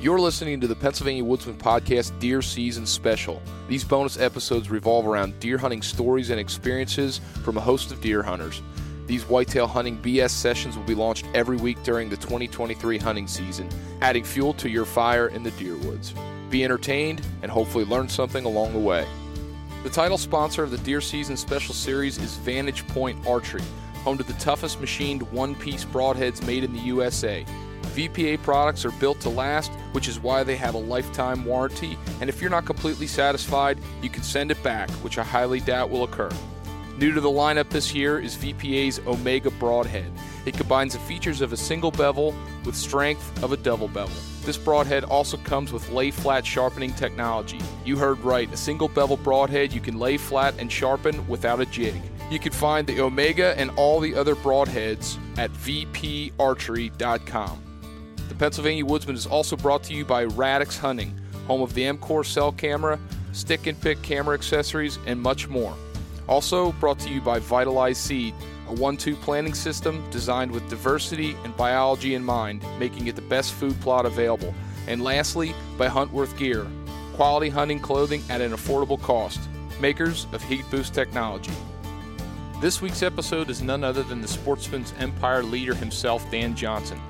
You're listening to the Pennsylvania Woodsman Podcast Deer Season Special. These bonus episodes revolve around deer hunting stories and experiences from a host of deer hunters. These whitetail hunting BS sessions will be launched every week during the 2023 hunting season, adding fuel to your fire in the deer woods. Be entertained and hopefully learn something along the way. The title sponsor of the Deer Season Special Series is Vantage Point Archery, home to the toughest machined one piece broadheads made in the USA. VPA products are built to last, which is why they have a lifetime warranty. And if you're not completely satisfied, you can send it back, which I highly doubt will occur. New to the lineup this year is VPA's Omega Broadhead. It combines the features of a single bevel with strength of a double bevel. This broadhead also comes with lay flat sharpening technology. You heard right, a single bevel broadhead you can lay flat and sharpen without a jig. You can find the Omega and all the other broadheads at vparchery.com. The Pennsylvania Woodsman is also brought to you by Radix Hunting, home of the MCOR cell camera, stick and pick camera accessories, and much more. Also brought to you by Vitalize Seed, a one two planting system designed with diversity and biology in mind, making it the best food plot available. And lastly, by Huntworth Gear, quality hunting clothing at an affordable cost, makers of Heat Boost technology. This week's episode is none other than the Sportsmen's Empire leader himself, Dan Johnson.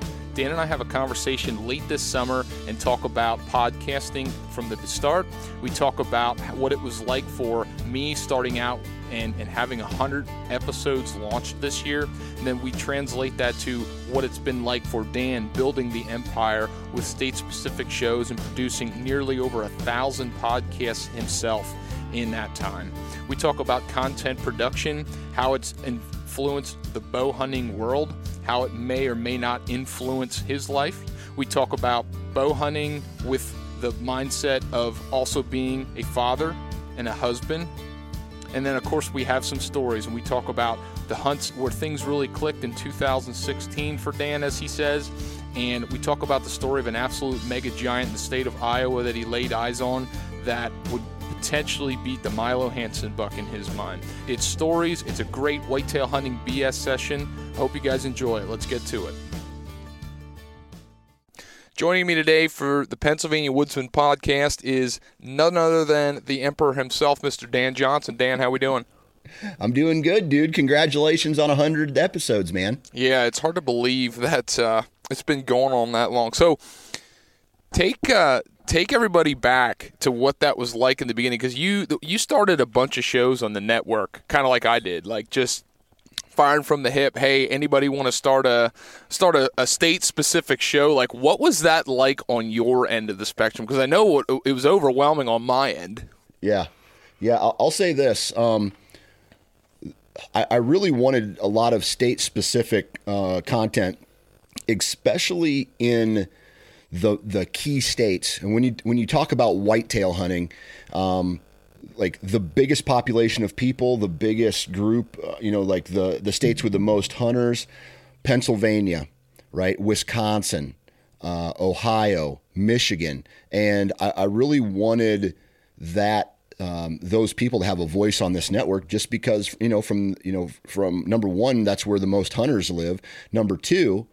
Dan and I have a conversation late this summer and talk about podcasting from the start. We talk about what it was like for me starting out and, and having 100 episodes launched this year. And then we translate that to what it's been like for Dan building the empire with state specific shows and producing nearly over a thousand podcasts himself in that time. We talk about content production, how it's influenced the bow hunting world, how it may or may not influence his life. We talk about bow hunting with the mindset of also being a father and a husband. And then, of course, we have some stories and we talk about the hunts where things really clicked in 2016 for Dan, as he says. And we talk about the story of an absolute mega giant in the state of Iowa that he laid eyes on that would potentially beat the Milo Hanson buck in his mind. It's stories, it's a great whitetail hunting BS session. Hope you guys enjoy it. Let's get to it. Joining me today for the Pennsylvania Woodsman podcast is none other than the Emperor himself, Mr. Dan Johnson. Dan, how we doing? I'm doing good, dude. Congratulations on 100 episodes, man. Yeah, it's hard to believe that uh, it's been going on that long. So, take uh, take everybody back to what that was like in the beginning because you you started a bunch of shows on the network, kind of like I did, like just firing from the hip. Hey, anybody want to start a start a, a state specific show? Like, what was that like on your end of the spectrum? Because I know it, was overwhelming on my end. Yeah, yeah. I'll, I'll say this. Um, I, I, really wanted a lot of state specific uh, content, especially in the the key states. And when you when you talk about whitetail hunting, um, like the biggest population of people, the biggest group, uh, you know, like the the states with the most hunters, Pennsylvania, right, Wisconsin, uh, Ohio, Michigan, and I, I really wanted that um, those people to have a voice on this network just because you know from you know from number one that's where the most hunters live. Number two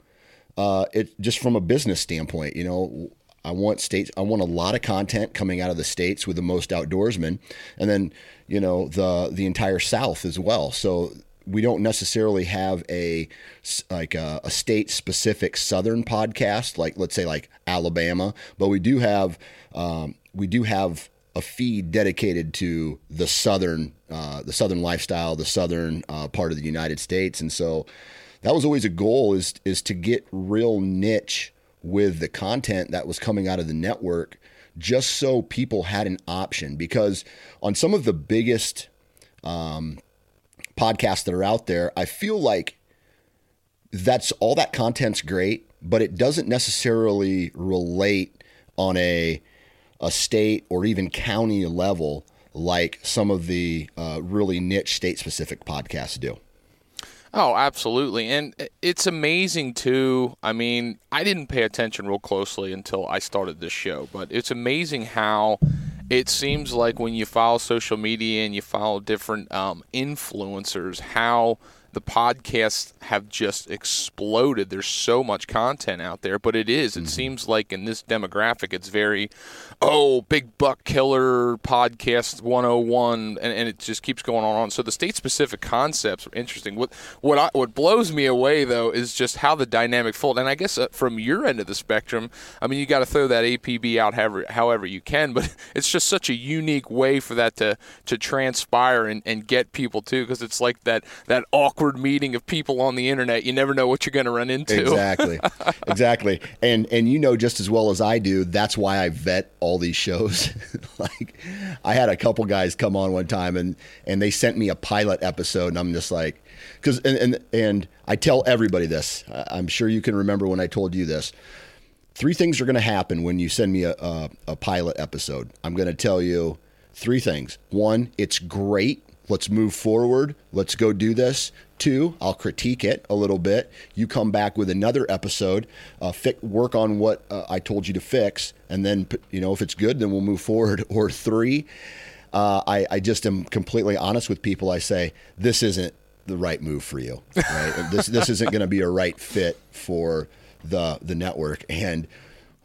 uh, it just from a business standpoint, you know, I want states. I want a lot of content coming out of the states with the most outdoorsmen, and then you know the the entire South as well. So we don't necessarily have a like a, a state specific Southern podcast, like let's say like Alabama, but we do have um, we do have a feed dedicated to the southern uh, the southern lifestyle, the southern uh, part of the United States, and so that was always a goal is is to get real niche with the content that was coming out of the network just so people had an option because on some of the biggest um, podcasts that are out there i feel like that's all that content's great but it doesn't necessarily relate on a a state or even county level like some of the uh, really niche state specific podcasts do. Oh, absolutely. And it's amazing, too. I mean, I didn't pay attention real closely until I started this show, but it's amazing how it seems like when you follow social media and you follow different um, influencers, how the podcasts have just exploded. There's so much content out there, but it is. It mm-hmm. seems like in this demographic, it's very, oh, big buck killer podcast 101, and, and it just keeps going on. And on. So the state specific concepts are interesting. What what I, what blows me away though is just how the dynamic fold. And I guess uh, from your end of the spectrum, I mean, you got to throw that APB out however however you can, but it's just such a unique way for that to to transpire and, and get people too, because it's like that that awkward awkward meeting of people on the internet. You never know what you're going to run into. Exactly, exactly. And and you know just as well as I do. That's why I vet all these shows. like, I had a couple guys come on one time and and they sent me a pilot episode, and I'm just like, because and, and and I tell everybody this. I'm sure you can remember when I told you this three things are going to happen when you send me a, a, a pilot episode. I'm going to tell you three things. One, it's great. Let's move forward. Let's go do this. Two, I'll critique it a little bit. You come back with another episode, uh, fi- work on what uh, I told you to fix, and then you know if it's good, then we'll move forward. Or three, uh, I, I just am completely honest with people. I say this isn't the right move for you. Right? this this isn't going to be a right fit for the the network. And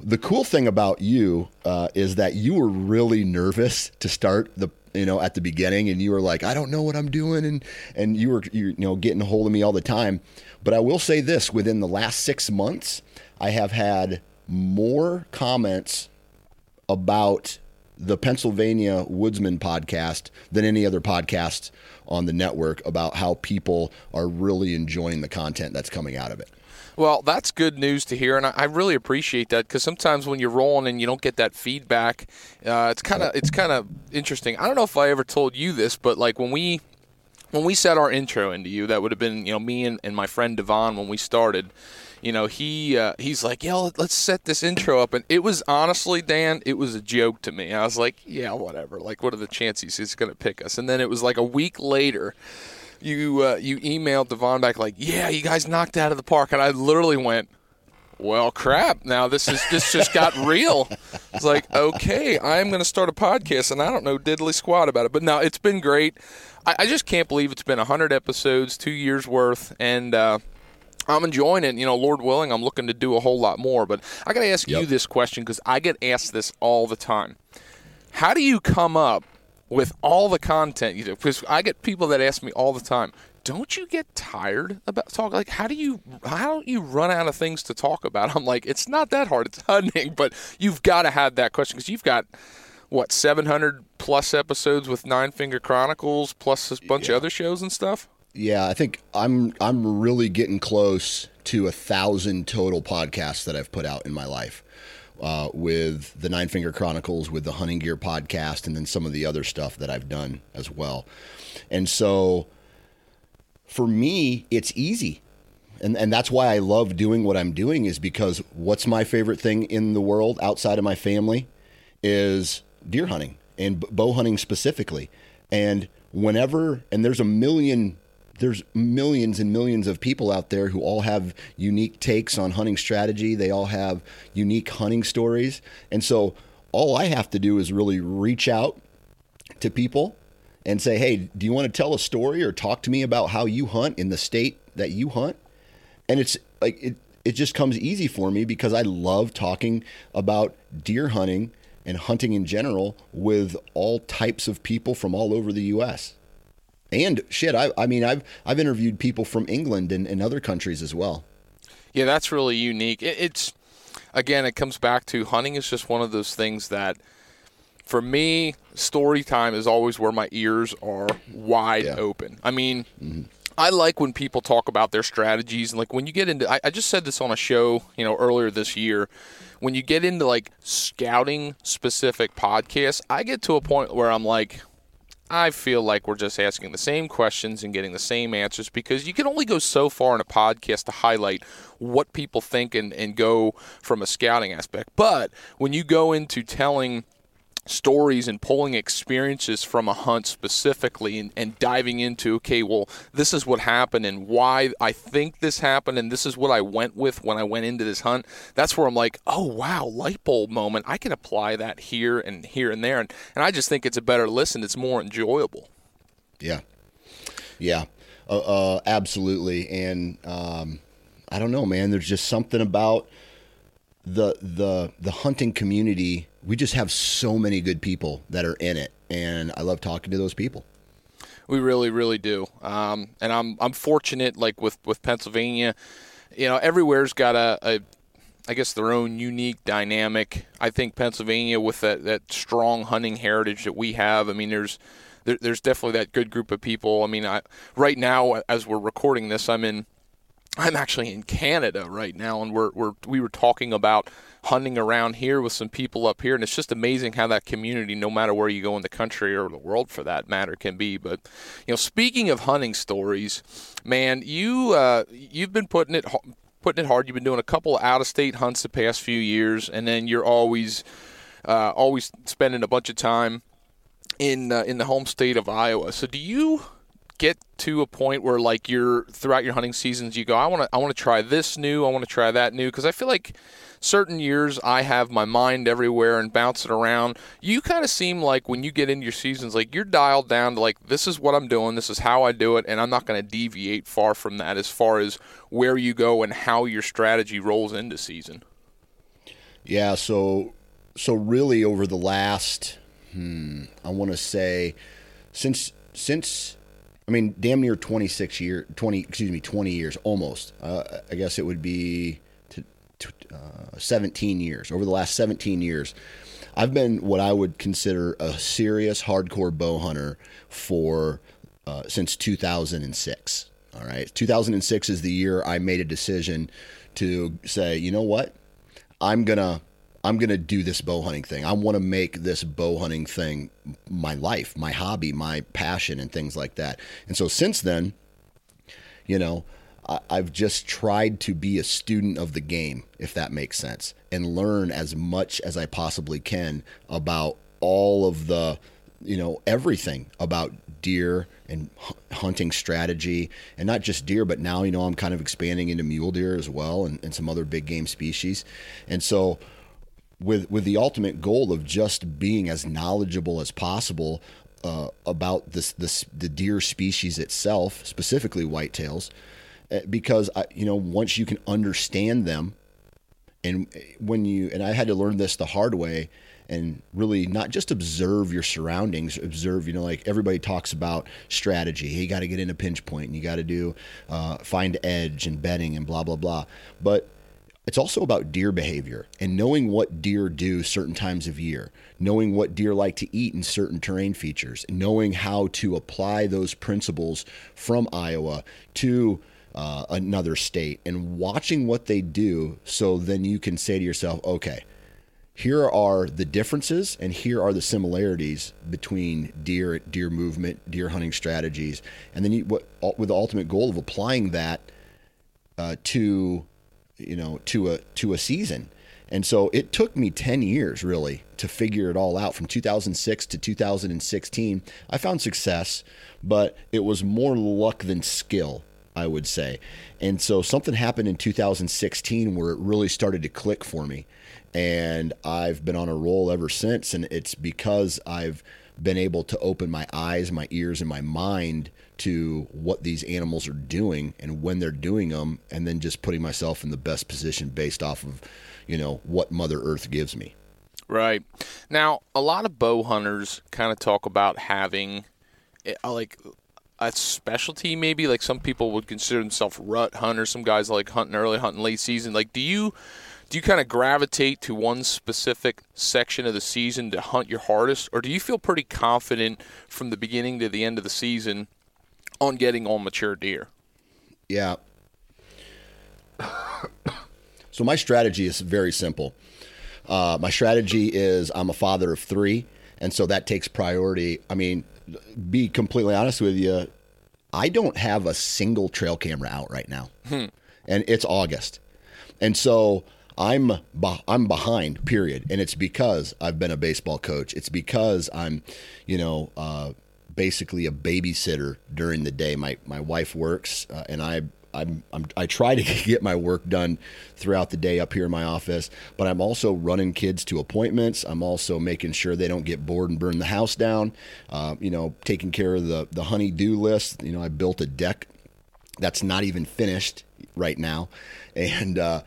the cool thing about you uh, is that you were really nervous to start the you know, at the beginning, and you were like, I don't know what I'm doing, and and you were you know getting a hold of me all the time. But I will say this: within the last six months, I have had more comments about the Pennsylvania Woodsman podcast than any other podcast on the network about how people are really enjoying the content that's coming out of it. Well, that's good news to hear, and I, really appreciate that because sometimes when you're rolling and you don't get that feedback, uh, it's kind of it's kind of interesting. I don't know if I ever told you this, but like when we when we set our intro into you, that would have been you know me and, and my friend Devon when we started. You know, he uh, he's like, yeah, let's set this intro up, and it was honestly, Dan, it was a joke to me. I was like, yeah, whatever. Like, what are the chances he's going to pick us? And then it was like a week later you uh, you emailed Devon back like, yeah, you guys knocked out of the park, and I literally went, well, crap. Now this is this just got real. It's like, okay, I'm going to start a podcast, and I don't know diddly squat about it. But no, it's been great. I, I just can't believe it's been hundred episodes, two years worth, and. Uh, I'm enjoying it. You know, Lord willing, I'm looking to do a whole lot more. But I got to ask yep. you this question because I get asked this all the time. How do you come up with all the content you do because I get people that ask me all the time don't you get tired about talking like how do you how don't you run out of things to talk about? I'm like it's not that hard. It's hunting but you've got to have that question because you've got what 700 plus episodes with Nine Finger Chronicles plus a bunch yeah. of other shows and stuff? Yeah I think I'm I'm really getting close to a thousand total podcasts that I've put out in my life uh, with the Nine Finger Chronicles, with the Hunting Gear podcast, and then some of the other stuff that I've done as well. And so for me, it's easy. And, and that's why I love doing what I'm doing is because what's my favorite thing in the world outside of my family is deer hunting and bow hunting specifically. And whenever, and there's a million there's millions and millions of people out there who all have unique takes on hunting strategy. They all have unique hunting stories. And so all I have to do is really reach out to people and say, hey, do you want to tell a story or talk to me about how you hunt in the state that you hunt? And it's like, it, it just comes easy for me because I love talking about deer hunting and hunting in general with all types of people from all over the U.S and shit, I, I mean, I've I've interviewed people from England and, and other countries as well. Yeah, that's really unique. It, it's again, it comes back to hunting is just one of those things that, for me, story time is always where my ears are wide yeah. open. I mean. Mm-hmm. I like when people talk about their strategies and like when you get into I, I, just said this on a show, you know, earlier this year. When you get into like scouting specific podcasts, I get to a point where I'm like, I feel like we're just asking the same questions and getting the same answers because you can only go so far in a podcast to highlight what people think and, and go from a scouting aspect. But when you go into telling stories and pulling experiences from a hunt specifically and, and diving into okay well this is what happened and why i think this happened and this is what i went with when i went into this hunt that's where i'm like oh wow light bulb moment. I can apply that here and here and there. And, and i just think it's a better listen. It's more enjoyable. Yeah. Yeah. Uh, uh, absolutely. And um, i don't know man. There's just something about the the the hunting community we just have so many good people that are in it, and I love talking to those people. We really, really do. Um, and I'm I'm fortunate, like with with Pennsylvania, you know, everywhere's got a, a I guess their own unique dynamic. I think Pennsylvania, with that, that strong hunting heritage that we have, I mean, there's there, there's definitely that good group of people. I mean, I, right now, as we're recording this, I'm in I'm actually in Canada right now, and we're, we're we were talking about hunting around here with some people up here, and it's just amazing how that community, no matter where you go in the country or the world for that matter, can be. But you know, speaking of hunting stories, man, you uh, you've been putting it putting it hard. You've been doing a couple out of state hunts the past few years, and then you're always uh, always spending a bunch of time in uh, in the home state of Iowa. So do you get to a point where like you're throughout your hunting seasons you go I want to I want to try this new, I want to try that new because I feel like certain years I have my mind everywhere and bouncing around. You kind of seem like when you get into your seasons like you're dialed down to like this is what I'm doing, this is how I do it and I'm not going to deviate far from that as far as where you go and how your strategy rolls into season. Yeah, so so really over the last hmm, I want to say since since I mean, damn near 26 years, 20, excuse me, 20 years almost. Uh, I guess it would be to, to, uh, 17 years. Over the last 17 years, I've been what I would consider a serious hardcore bow hunter for uh, since 2006. All right. 2006 is the year I made a decision to say, you know what? I'm going to I'm going to do this bow hunting thing. I want to make this bow hunting thing my life, my hobby, my passion, and things like that. And so since then, you know, I, I've just tried to be a student of the game, if that makes sense, and learn as much as I possibly can about all of the, you know, everything about deer and hunting strategy and not just deer but now you know i'm kind of expanding into mule deer as well and, and some other big game species and so with with the ultimate goal of just being as knowledgeable as possible uh, about this this the deer species itself, specifically whitetails, uh, because I, you know once you can understand them, and when you and I had to learn this the hard way, and really not just observe your surroundings, observe you know like everybody talks about strategy. You got to get in a pinch point, and you got to do uh, find edge and bedding and blah blah blah, but it's also about deer behavior and knowing what deer do certain times of year, knowing what deer like to eat in certain terrain features, knowing how to apply those principles from Iowa to uh, another state and watching what they do so then you can say to yourself, okay, here are the differences and here are the similarities between deer deer movement deer hunting strategies and then you, what, with the ultimate goal of applying that uh, to you know, to a to a season. And so it took me 10 years really to figure it all out from 2006 to 2016. I found success, but it was more luck than skill, I would say. And so something happened in 2016 where it really started to click for me. And I've been on a roll ever since. And it's because I've been able to open my eyes, my ears, and my mind to what these animals are doing and when they're doing them, and then just putting myself in the best position based off of, you know, what Mother Earth gives me. Right. Now, a lot of bow hunters kind of talk about having eh, like a specialty maybe like some people would consider themselves rut hunters some guys like hunting early hunting late season like do you do you kind of gravitate to one specific section of the season to hunt your hardest or do you feel pretty confident from the beginning to the end of the season on getting on mature deer. Yeah. so my strategy is very simple. Uh, my strategy is I'm a father of three, and so that takes priority. I mean, be completely honest with you, I don't have a single trail camera out right now, hmm. and it's August, and so I'm I'm behind, period, and it's because I've been a baseball coach. It's because I'm, you know, uh, basically a babysitter during the day. My my wife works, uh, and I I'm, I'm, i try to get my work done throughout the day up here in my office, but I'm also running kids to appointments. I'm also making sure they don't get bored and burn the house down. Uh, you know, taking care of the the honey-do list. You know, I built a deck that's not even finished right now, and. Uh,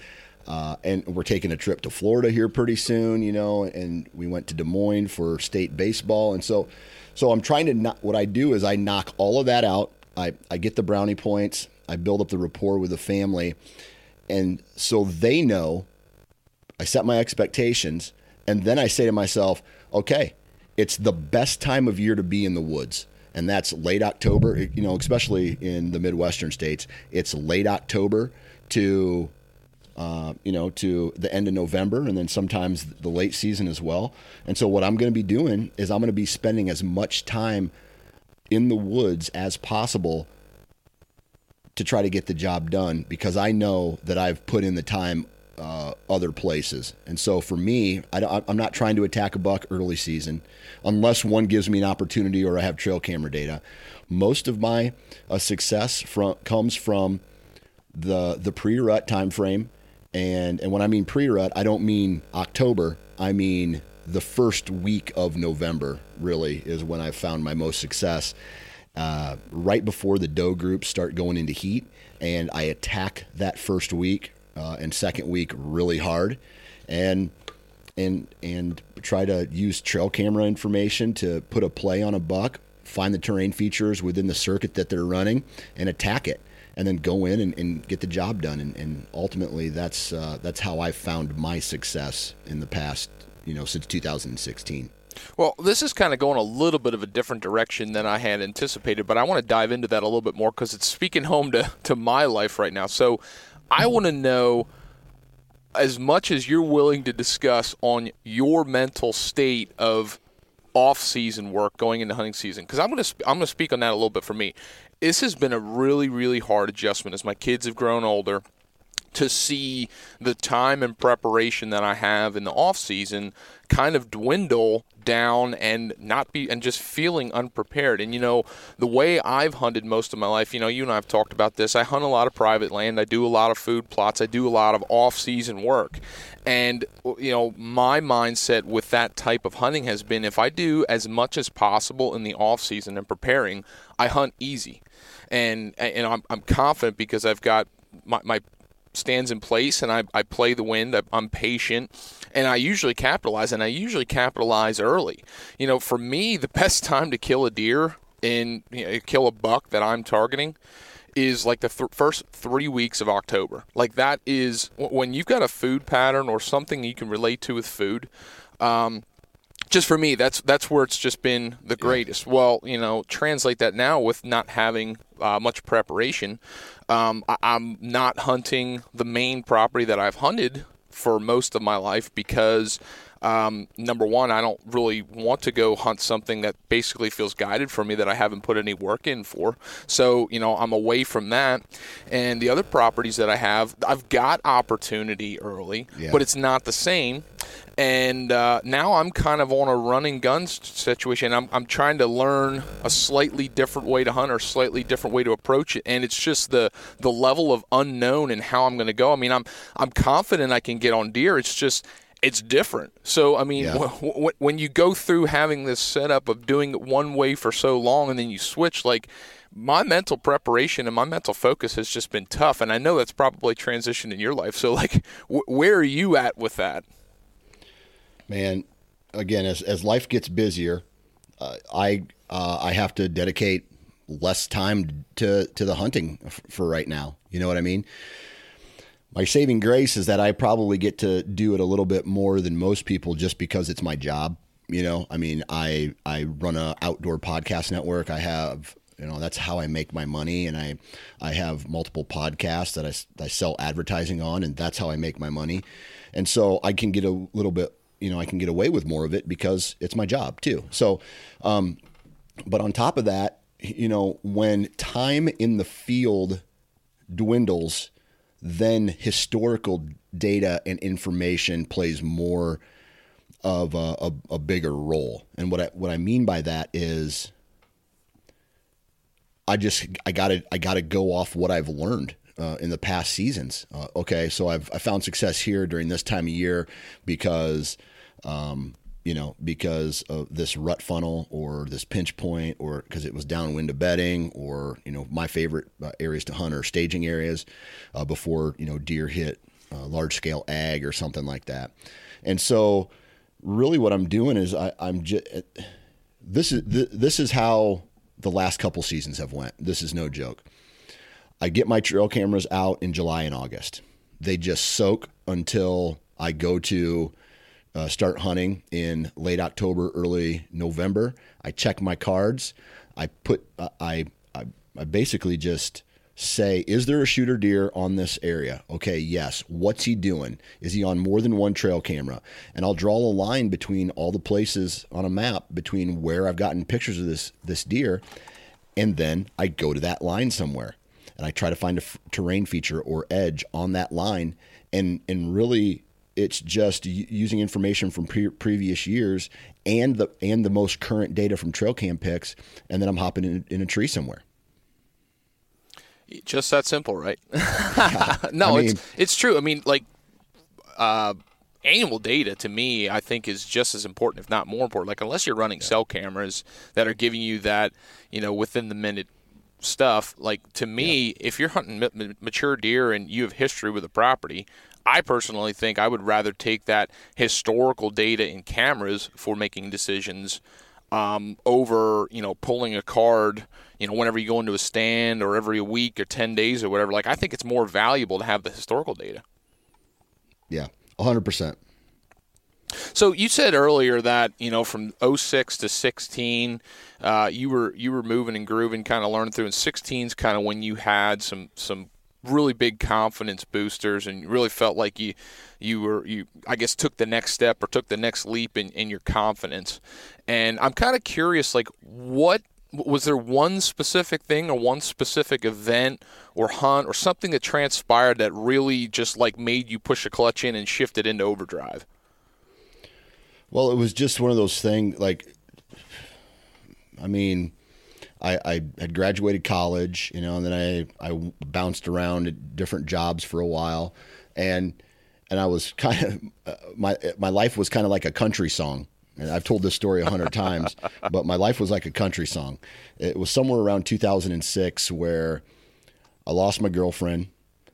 uh, and we're taking a trip to Florida here pretty soon, you know, and we went to Des Moines for state baseball. And so, so I'm trying to, not, what I do is I knock all of that out. I, I get the brownie points. I build up the rapport with the family. And so they know I set my expectations. And then I say to myself, okay, it's the best time of year to be in the woods. And that's late October, you know, especially in the Midwestern states. It's late October to, uh, you know, to the end of November and then sometimes the late season as well. And so what I'm going to be doing is I'm going to be spending as much time in the woods as possible to try to get the job done because I know that I've put in the time uh, other places. And so for me, I am not trying to attack a buck early season unless one gives me an opportunity or I have trail camera data. Most of my uh, success from comes from the the pre-rut time frame. And, and when I mean pre-rut, I don't mean October. I mean the first week of November, really, is when I've found my most success. Uh, right before the doe groups start going into heat, and I attack that first week uh, and second week really hard, and and and try to use trail camera information to put a play on a buck, find the terrain features within the circuit that they're running, and attack it, and then go in and, and get the job done. And, and ultimately, that's uh, that's how I found my success in the past, you know, since 2016. Well, this is kind of going a little bit of a different direction than I had anticipated, but I want to dive into that a little bit more because it's speaking home to, to my life right now. So I want to know as much as you're willing to discuss on your mental state of off-season work going into hunting season because I'm going to I'm going to speak on that a little bit for me. This has been a really really hard adjustment as my kids have grown older to see the time and preparation that I have in the off season kind of dwindle down and not be and just feeling unprepared. And you know, the way I've hunted most of my life, you know, you and I have talked about this. I hunt a lot of private land. I do a lot of food plots. I do a lot of off-season work. And you know, my mindset with that type of hunting has been if I do as much as possible in the off season and preparing, I hunt easy. And and I'm, I'm confident because I've got my, my stands in place and I, I play the wind. I, I'm patient and I usually capitalize and I usually capitalize early. You know, for me, the best time to kill a deer and you know, kill a buck that I'm targeting is like the th- first three weeks of October. Like that is when you've got a food pattern or something you can relate to with food. Um, just for me, that's that's where it's just been the greatest. Well, you know, translate that now with not having uh, much preparation. Um, I, I'm not hunting the main property that I've hunted for most of my life because um, number one, I don't really want to go hunt something that basically feels guided for me that I haven't put any work in for. So, you know, I'm away from that. And the other properties that I have, I've got opportunity early, yeah. but it's not the same. And uh, now I'm kind of on a running gun situation. I'm, I'm trying to learn a slightly different way to hunt or slightly different way to approach it. And it's just the the level of unknown and how I'm going to go. I mean, I'm I'm confident I can get on deer. It's just it's different. So I mean, yeah. w- w- when you go through having this setup of doing it one way for so long, and then you switch, like my mental preparation and my mental focus has just been tough. And I know that's probably transitioned in your life. So like, w- where are you at with that? Man, again, as as life gets busier, uh, I uh, I have to dedicate less time to to the hunting f- for right now. You know what I mean? my saving grace is that I probably get to do it a little bit more than most people just because it's my job. You know, I mean, I I run a outdoor podcast network. I have you know that's how I make my money, and I I have multiple podcasts that I I sell advertising on, and that's how I make my money. And so I can get a little bit, you know, I can get away with more of it because it's my job too. So, um, but on top of that, you know, when time in the field dwindles then historical data and information plays more of a, a, a bigger role. And what I what I mean by that is I just I gotta I gotta go off what I've learned uh, in the past seasons. Uh, okay, so I've I found success here during this time of year because, um, you know, because of this rut funnel or this pinch point or because it was downwind of bedding or you know my favorite uh, areas to hunt are staging areas uh, before you know deer hit uh, large scale ag or something like that, and so really what I'm doing is I, I'm just this is this is how the last couple seasons have went. This is no joke. I get my trail cameras out in July and August. They just soak until I go to uh, start hunting in late October, early November. I check my cards. I put uh, I, I I basically just say, is there a shooter deer on this area? Okay, yes. What's he doing? Is he on more than one trail camera? And I'll draw a line between all the places on a map between where I've gotten pictures of this this deer, and then I go to that line somewhere, and I try to find a f- terrain feature or edge on that line, and and really. It's just using information from pre- previous years and the and the most current data from trail cam pics, and then I'm hopping in, in a tree somewhere. Just that simple, right? no, I mean, it's it's true. I mean, like uh, annual data to me, I think is just as important, if not more important. Like unless you're running yeah. cell cameras that are giving you that, you know, within the minute stuff. Like to me, yeah. if you're hunting m- mature deer and you have history with the property, I personally think I would rather take that historical data in cameras for making decisions um, over you know pulling a card you know whenever you go into a stand or every week or 10 days or whatever. Like i think it's more valuable to have the historical data. Yeah 100% so you said earlier that you know from 06 to 16 uh, you were you were moving and grooving kind of learning through and 16 is kind of when you had some some really big confidence boosters and really felt like you you were you I guess took the next step or took the next leap in, in your confidence. And I'm kind of curious like what was there one specific thing or one specific event or hunt or something that transpired that really just like made you push a clutch in and shift it into overdrive? Well, it was just one of those things like I mean, I, I had graduated college, you know, and then I, I bounced around at different jobs for a while, and and I was kind of uh, my my life was kind of like a country song. And I've told this story a hundred times, but my life was like a country song. It was somewhere around 2006 where I lost my girlfriend,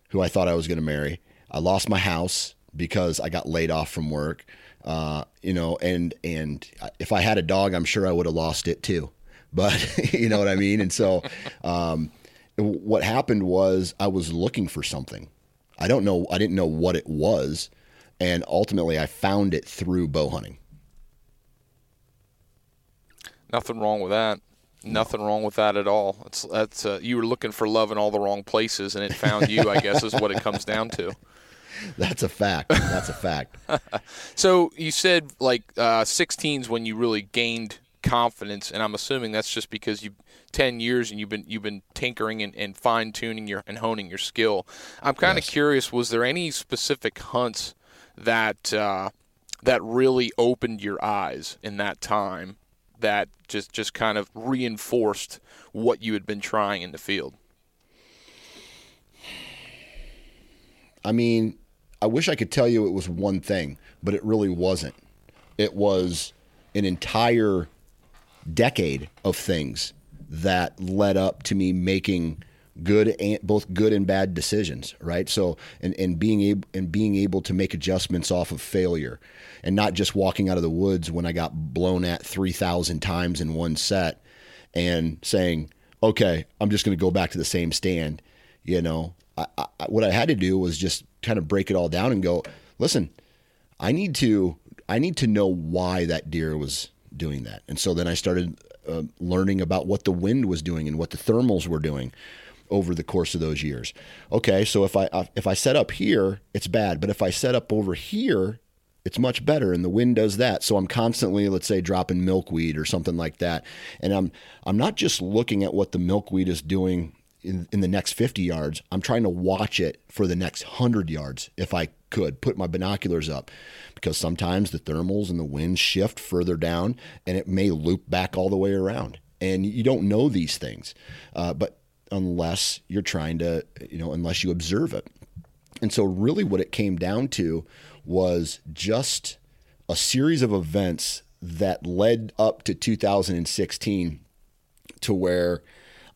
who I thought I was going to marry. I lost my house because I got laid off from work. Uh, you know, and and if I had a dog, I'm sure I would have lost it too but you know what I mean. And so, um, what happened was I was looking for something. I don't know. I didn't know what it was, and ultimately I found it through bow hunting. Nothing wrong with that. Nothing wrong with that at all. It's that's uh, you were looking for love in all the wrong places, and it found you. I guess is what it comes down to. That's a fact. That's a fact. so you said like uh, 16s when you really gained confidence, and I'm assuming that's just because you've ten years and you've been you've been tinkering and, and fine tuning your and honing your skill. I'm kind of yes. curious. Was there any specific hunts that uh, that really opened your eyes in that time? That just just kind of reinforced what you had been trying in the field. I mean, I wish I could tell you it was one thing, but it really wasn't. It was an entire decade of things that led up to me making good and both good and bad decisions right? So and, and being able and being able to make adjustments off of failure and not just walking out of the woods when i got blown at 3000 times in one set and saying okay i'm just going to go back to the same stand you know? I, I, what i had to do was just kind of break it all down and go listen i need to i need to know why that deer was doing that. And so then I started uh, learning about what the wind was doing and what the thermals were doing over the course of those years. Okay, so if I uh, if I set up here, it's bad, but if I set up over here, it's much better and the wind does that. So I'm constantly let's say dropping milkweed or something like that. And I'm I'm not just looking at what the milkweed is doing in, in the next 50 yards. I'm trying to watch it for the next 100 yards if I could put my binoculars up because sometimes the thermals and the winds shift further down and it may loop back all the way around. And you don't know these things, uh, but unless you're trying to, you know, unless you observe it. And so, really, what it came down to was just a series of events that led up to 2016 to where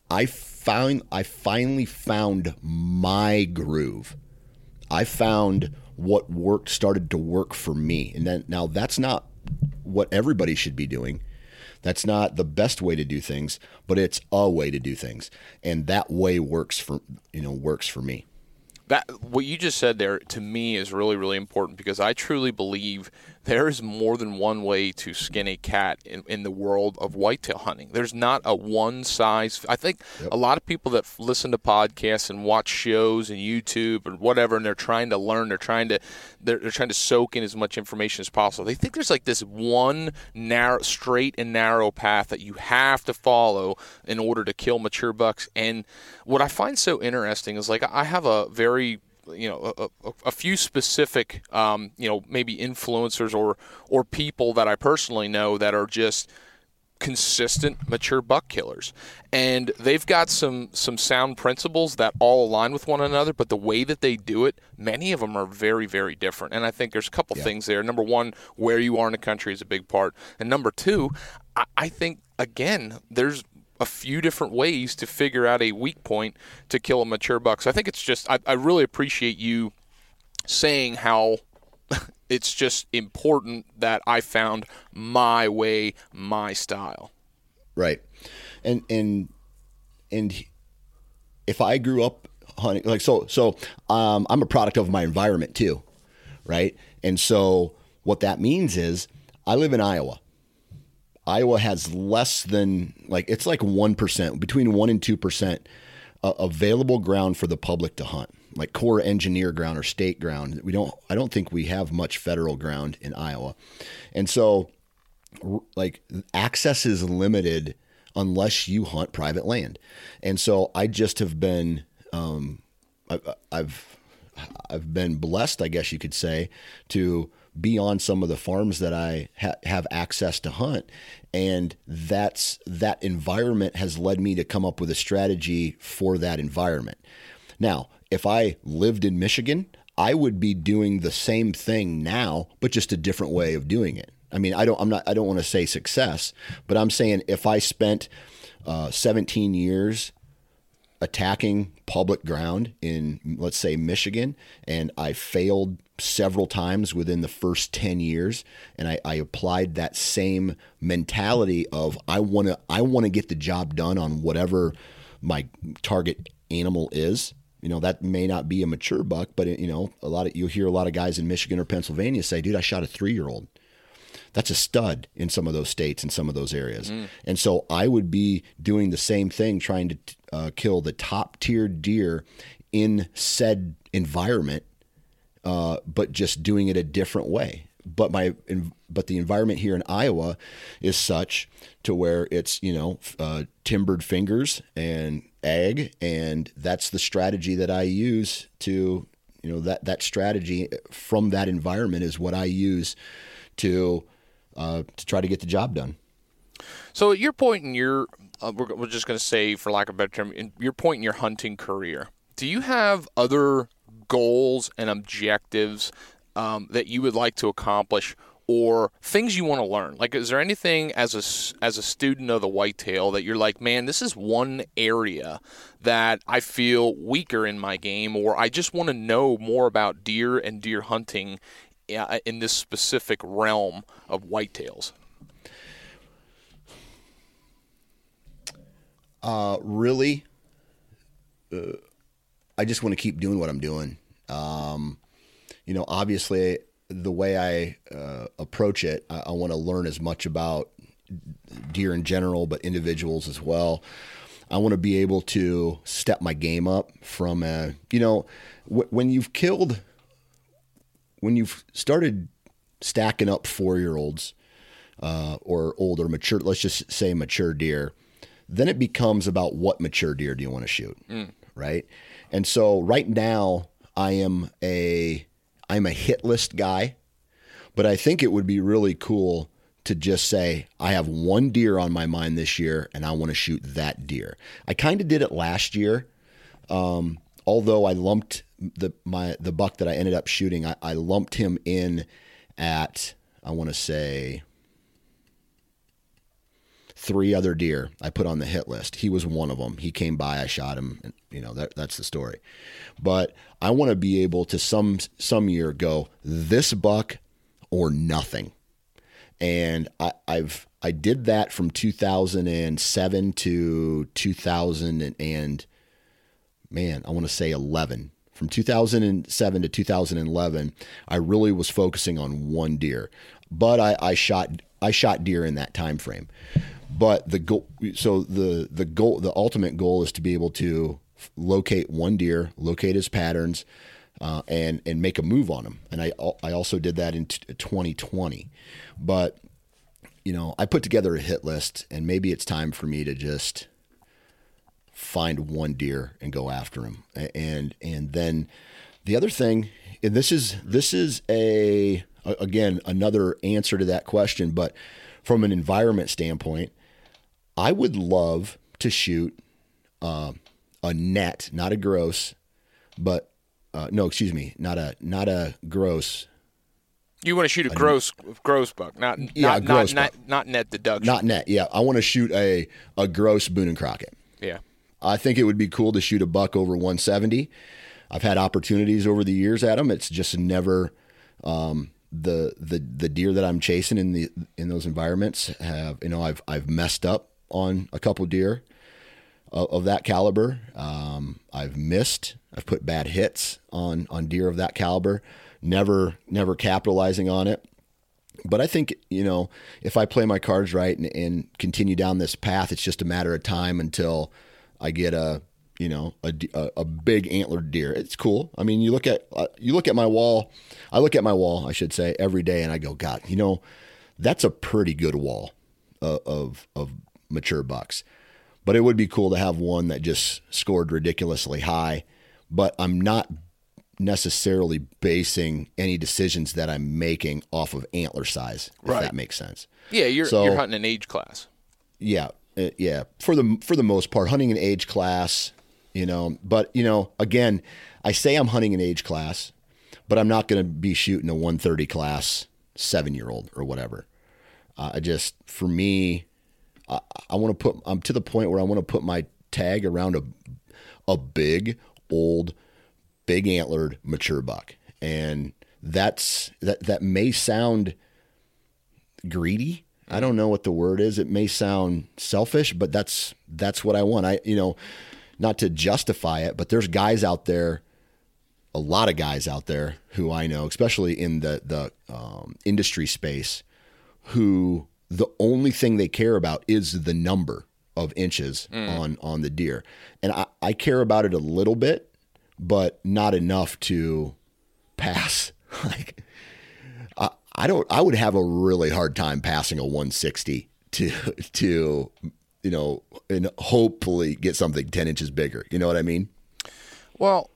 I found I finally found my groove. I found what worked started to work for me. And then now that's not what everybody should be doing. That's not the best way to do things, but it's a way to do things. And that way works for you know works for me that what you just said there to me is really really important because I truly believe there is more than one way to skin a cat in, in the world of whitetail hunting. There's not a one size. I think yep. a lot of people that listen to podcasts and watch shows and YouTube and whatever, and they're trying to learn, they're trying to they're, they're trying to soak in as much information as possible. They think there's like this one narrow, straight and narrow path that you have to follow in order to kill mature bucks. And what I find so interesting is like I have a very you know a, a few specific um, you know maybe influencers or or people that I personally know that are just consistent mature buck killers. And they've got some some sound principles that all align with one another but the way that they do it many of them are very very different. And i think there's a couple yeah. things there. Number one where you are in the country is a big part. And number two I, I think again there's a few different ways to figure out a weak point to kill a mature buck. So I think it's just I, I really appreciate you saying how it's just important that I found my way, my style. Right. And and and if I grew up hunting like so so um, I'm a product of my environment too, right? And so what that means is I live in Iowa. Iowa has less than like it's like 1%, between 1 and 2% uh, available ground for the public to hunt. Like Corps engineer ground or state ground. We don't I don't think we have much federal ground in Iowa. And so like access is limited unless you hunt private land. And so I just have been um, I, I've I've been blessed, I guess you could say, to be on some of the farms that I ha- have access to hunt. And that's that environment has led me to come up with a strategy for that environment. Now, if I lived in Michigan, I would be doing the same thing now, but just a different way of doing it. I mean, I don't, I'm not, I don't want to say success, but I'm saying if I spent uh, 17 years attacking public ground in, let's say, Michigan, and I failed several times within the first 10 years and I, I applied that same mentality of I want to I want to get the job done on whatever my target animal is. You know that may not be a mature buck but it, you know a lot of you'll hear a lot of guys in Michigan or Pennsylvania say dude I shot a 3 year old that's a stud in some of those states and some of those areas. Mm. And so I would be doing the same thing, trying to uh, kill the top tier deer in said environment, uh, but just doing it a different way. But my but the environment here in Iowa is such to where it's you know uh, timbered fingers and ag, and that's the strategy that I use to you know that that strategy from that environment is what I use to uh, to try to get the job done. So at your point in your, uh, we're, we're just going to say, for lack of a better term, in your point in your hunting career, do you have other goals and objectives um, that you would like to accomplish or things you want to learn like is there anything as a as a student of the whitetail that you're like man this is one area that I feel weaker in my game or I just want to know more about deer and deer hunting in this specific realm of whitetails? Uh, really, uh, I just want to keep doing what I'm doing. Um, you know, obviously, the way I uh, approach it, I, I want to learn as much about deer in general, but individuals as well. I want to be able to step my game up from a, you know, w- when you've killed when you've started stacking up four year olds uh, or older mature, let's just say mature deer, then it becomes about what mature deer do you want to shoot, right? And so right now I am a I'm a hit list guy, but I think it would be really cool to just say I have one deer on my mind this year and I want to shoot that deer. I kind of did it last year, um, although I lumped the my the buck that I ended up shooting. I, I lumped him in at I want to say three other deer I put on the hit list. He was one of them. He came by, I shot him, and you know that that's the story. But I want to be able to some some year go this buck or nothing. And I, I've I did that from 2007 to 2000 and man, I want to say 11. From 2007 to 2011, I really was focusing on one deer, but I, I shot I shot deer in that time frame. But the goal, so the the goal, the ultimate goal is to be able to locate one deer, locate his patterns, uh, and and make a move on him. And I I also did that in t- 2020, but you know I put together a hit list, and maybe it's time for me to just find one deer and go after him. And and then the other thing, and this is this is a again another answer to that question, but from an environment standpoint, I would love to shoot uh, a net, not a gross, but uh, no, excuse me, not a not a gross. You want to shoot a gross gross buck, not Yeah, not a gross not, buck. not not net deduction. Not net, yeah. I want to shoot a a gross Boone and Crockett. yeah. I think it would be cool to shoot a buck over 170. I've had opportunities over the years at them. It's just never um, the the the deer that I'm chasing in the in those environments have you know I've I've messed up on a couple deer of, of that caliber. Um, I've missed. I've put bad hits on on deer of that caliber. Never never capitalizing on it but I think you know if I play my cards right and, and continue down this path, it's just a matter of time until I get a you know a a big antlered deer. It's cool. I mean, you look at uh, you look at my wall. I look at my wall, I should say, every day, and I go, God, you know, that's a pretty good wall of of, of mature bucks. But it would be cool to have one that just scored ridiculously high. But I'm not necessarily basing any decisions that I'm making off of antler size, if Right. that makes sense. Yeah, you're So- you're hunting an age class. Yeah, uh, yeah. For the for the most part, hunting an age class, you know. But you know, again, I say I'm hunting an age class, but I'm not going to be shooting a 130 class seven year old or whatever. Uh, I just, for me, I, I want to put. I'm to the point where I want to put my tag around a a big old big antlered mature buck and that's that that may sound greedy i don't know what the word is. It may sound selfish but that's that's what i want. I you know not to justify it but there's guys out there a lot of guys out there who i know especially in the the um, industry space who the only thing they care about is the number of inches on on the deer. And I, I care about it a little bit but not enough to pass. Like I, don't i would have a really hard time passing a 160 to to you know and hopefully get something 10 inches bigger. You know what i mean? Well,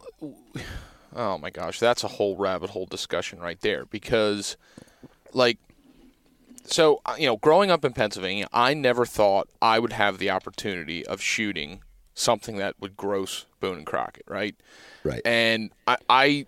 oh my gosh, that's a whole rabbit hole discussion right there because, like, so uh, you know, growing up in Pennsylvania, I never thought I would have the opportunity of shooting something that would gross Boone and Crockett, right? right. And I, I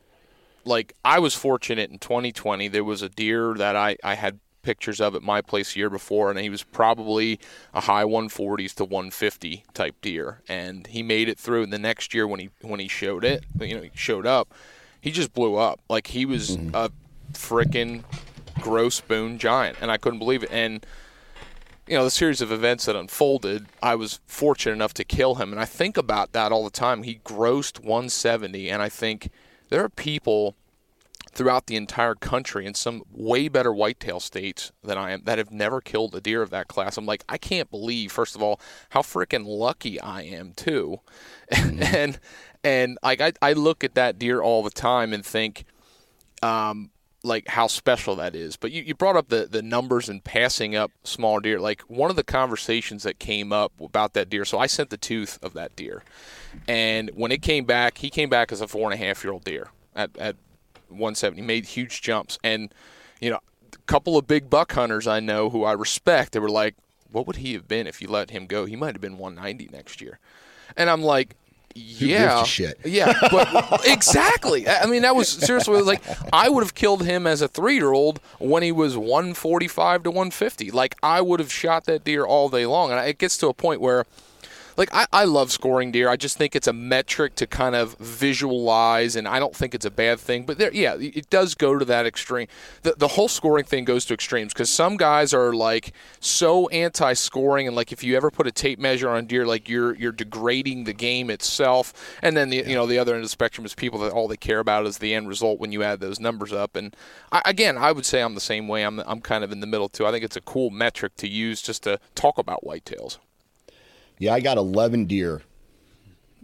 like I was fortunate in 2020. There was a deer that I, I had pictures of at my place a year before, and he was probably a high 140s to 150 type deer, and he made it through. And the next year when he when he showed it, you know, he showed up, he just blew up. Like he was mm-hmm. a frickin' gross boone giant, and I couldn't believe it. And you know, the series of events that unfolded, I was fortunate enough to kill him. And I think about that all the time. He grossed 170, and I think there are people throughout the entire country in some way better whitetail states than I am that have never killed a deer of that class. I'm like, I can't believe, first of all, how freaking lucky I am too. and and like I, I look at that deer all the time and think, um, like how special that is. But you, you brought up the, the numbers and passing up small deer. Like one of the conversations that came up about that deer. So I sent the tooth of that deer, and when it came back, he came back as a four and a half year old deer at at 170. He made huge jumps, and you know, a couple of big buck hunters I know who I respect. They were like, "What would he have been if you let him go? He might have been 190 next year." And I'm like, yeah, shit? yeah, but exactly. I mean, that was seriously like I would have killed him as a three-year-old when he was 145 to 150. Like I would have shot that deer all day long, and it gets to a point where like I, I love scoring deer. I just think it's a metric to kind of visualize, and I don't think it's a bad thing. But there, yeah, it does go to that extreme. The the whole scoring thing goes to extremes because some guys are like so anti-scoring, and like if you ever put a tape measure on deer, like you're you're degrading the game itself. And then the you know the other end of the spectrum is people that all they care about is the end result when you add those numbers up. And I, again, I would say I'm the same way. I'm I'm kind of in the middle too. I think it's a cool metric to use just to talk about whitetails. Yeah, I got 11 deer.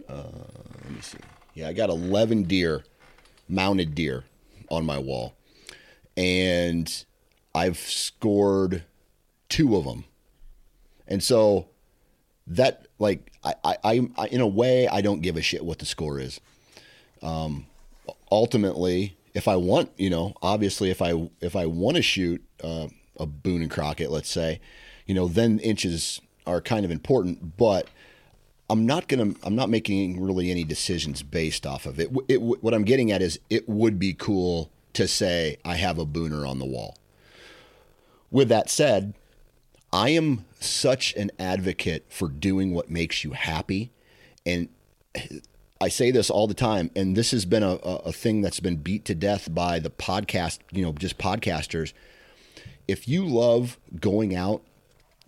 Uh, let me see. Yeah, I got 11 deer, mounted deer on my wall. And I've scored two of them. And so that, like, I, I, I, in a way, I don't give a shit what the score is. Um, ultimately, if I want, you know, obviously, if I if I want to shoot uh, a Boone and Crockett, let's say, you know, then inches are kind of important, but I'm not gonna. I'm not making really any decisions based off of it. it. What I'm getting at is, it would be cool to say I have a booner on the wall. With that said, I am such an advocate for doing what makes you happy, and I say this all the time. And this has been a, a thing that's been beat to death by the podcast. You know, just podcasters. If you love going out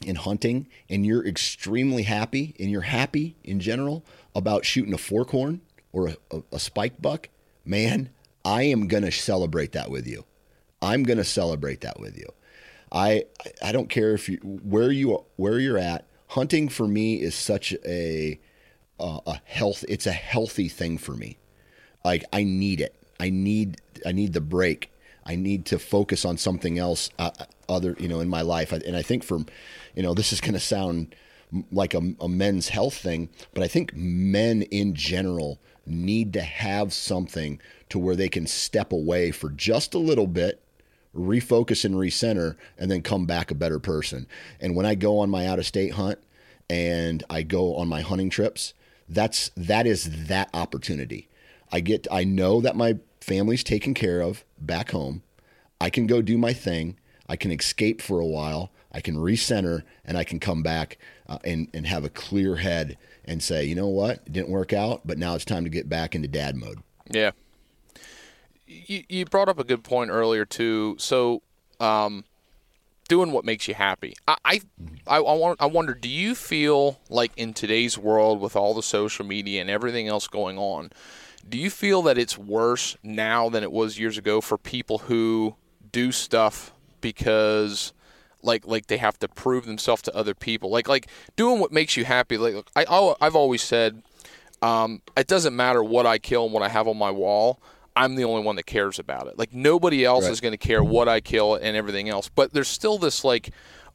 in hunting and you're extremely happy and you're happy in general about shooting a fork horn or a, a, a spike buck, man, I am going to celebrate that with you. I'm going to celebrate that with you. I I don't care if you where you where you're at. Hunting for me is such a uh, a health. It's a healthy thing for me. Like I need it. I need I need the break. I need to focus on something else uh, other you know in my life. And I think for you know, this is going to sound like a, a men's health thing, but I think men in general need to have something to where they can step away for just a little bit refocus and recenter and then come back a better person. And when I go on my out of state hunt and I go on my hunting trips, that's that is that opportunity. I get I know that my family's taken care of back home. I can go do my thing. I can escape for a while I can recenter and I can come back uh, and, and have a clear head and say, you know what, it didn't work out, but now it's time to get back into dad mode. Yeah. You, you brought up a good point earlier, too. So, um, doing what makes you happy. I, I, I, I, I wonder, do you feel like in today's world with all the social media and everything else going on, do you feel that it's worse now than it was years ago for people who do stuff because like like they have to prove themselves to other people. Like like doing what makes you happy. Like I I've always said, um, it doesn't matter what I kill and what I have on my wall. I'm the only one that cares about it. Like nobody else right. is going to care what I kill and everything else. But there's still this like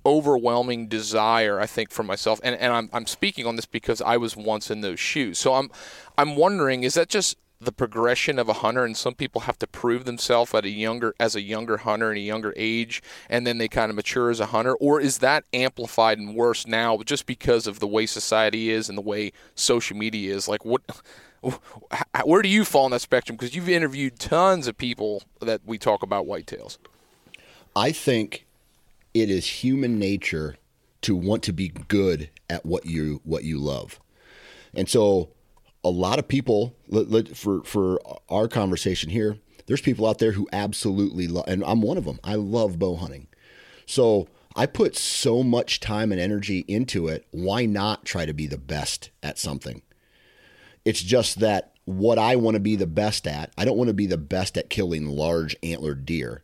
overwhelming desire, I think, for myself. And and I'm I'm speaking on this because I was once in those shoes. So I'm I'm wondering, is that just the progression of a hunter? And some people have to prove themselves at a younger as a younger hunter in a younger age and then they kind of mature as a hunter? Or is that amplified and worse now just because of the way society is and the way social media is? Like what where do you fall on that spectrum? Because you've interviewed tons of people that we talk about whitetails. I think it is human nature to want to be good at what you what you love. And so a lot of people for for our conversation here there's people out there who absolutely love and I'm one of them. I love bow hunting. So I put so much time and energy into it. Why not try to be the best at something? It's just that what I want to be the best at I don't want to be the best at killing large antlered deer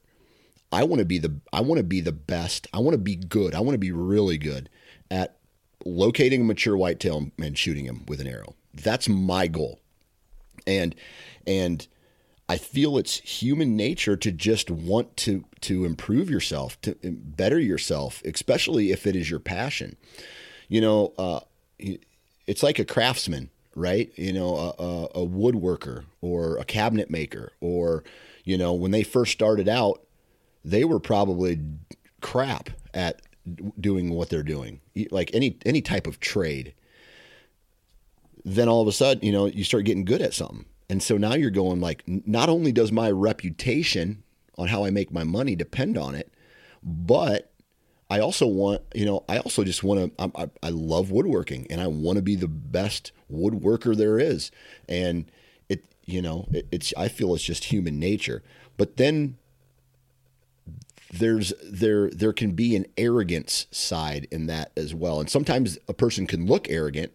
I want to be the I want to be the best I want to be good I want to be really good at locating a mature whitetail and shooting him with an arrow that's my goal. And and I feel it's human nature to just want to to improve yourself, to better yourself, especially if it is your passion. You know, uh, it's like a craftsman, right? You know, a, a, a woodworker or a cabinet maker, or you know, when they first started out, they were probably crap at doing what they're doing, like any any type of trade. Then all of a sudden, you know, you start getting good at something and so now you're going like, not only does my reputation on how I make my money depend on it, but I also want, you know, I also just want to, I, I love woodworking and I want to be the best woodworker there is. And it, you know, it, it's, I feel it's just human nature. But then there's there there can be an arrogance side in that as well and sometimes a person can look arrogant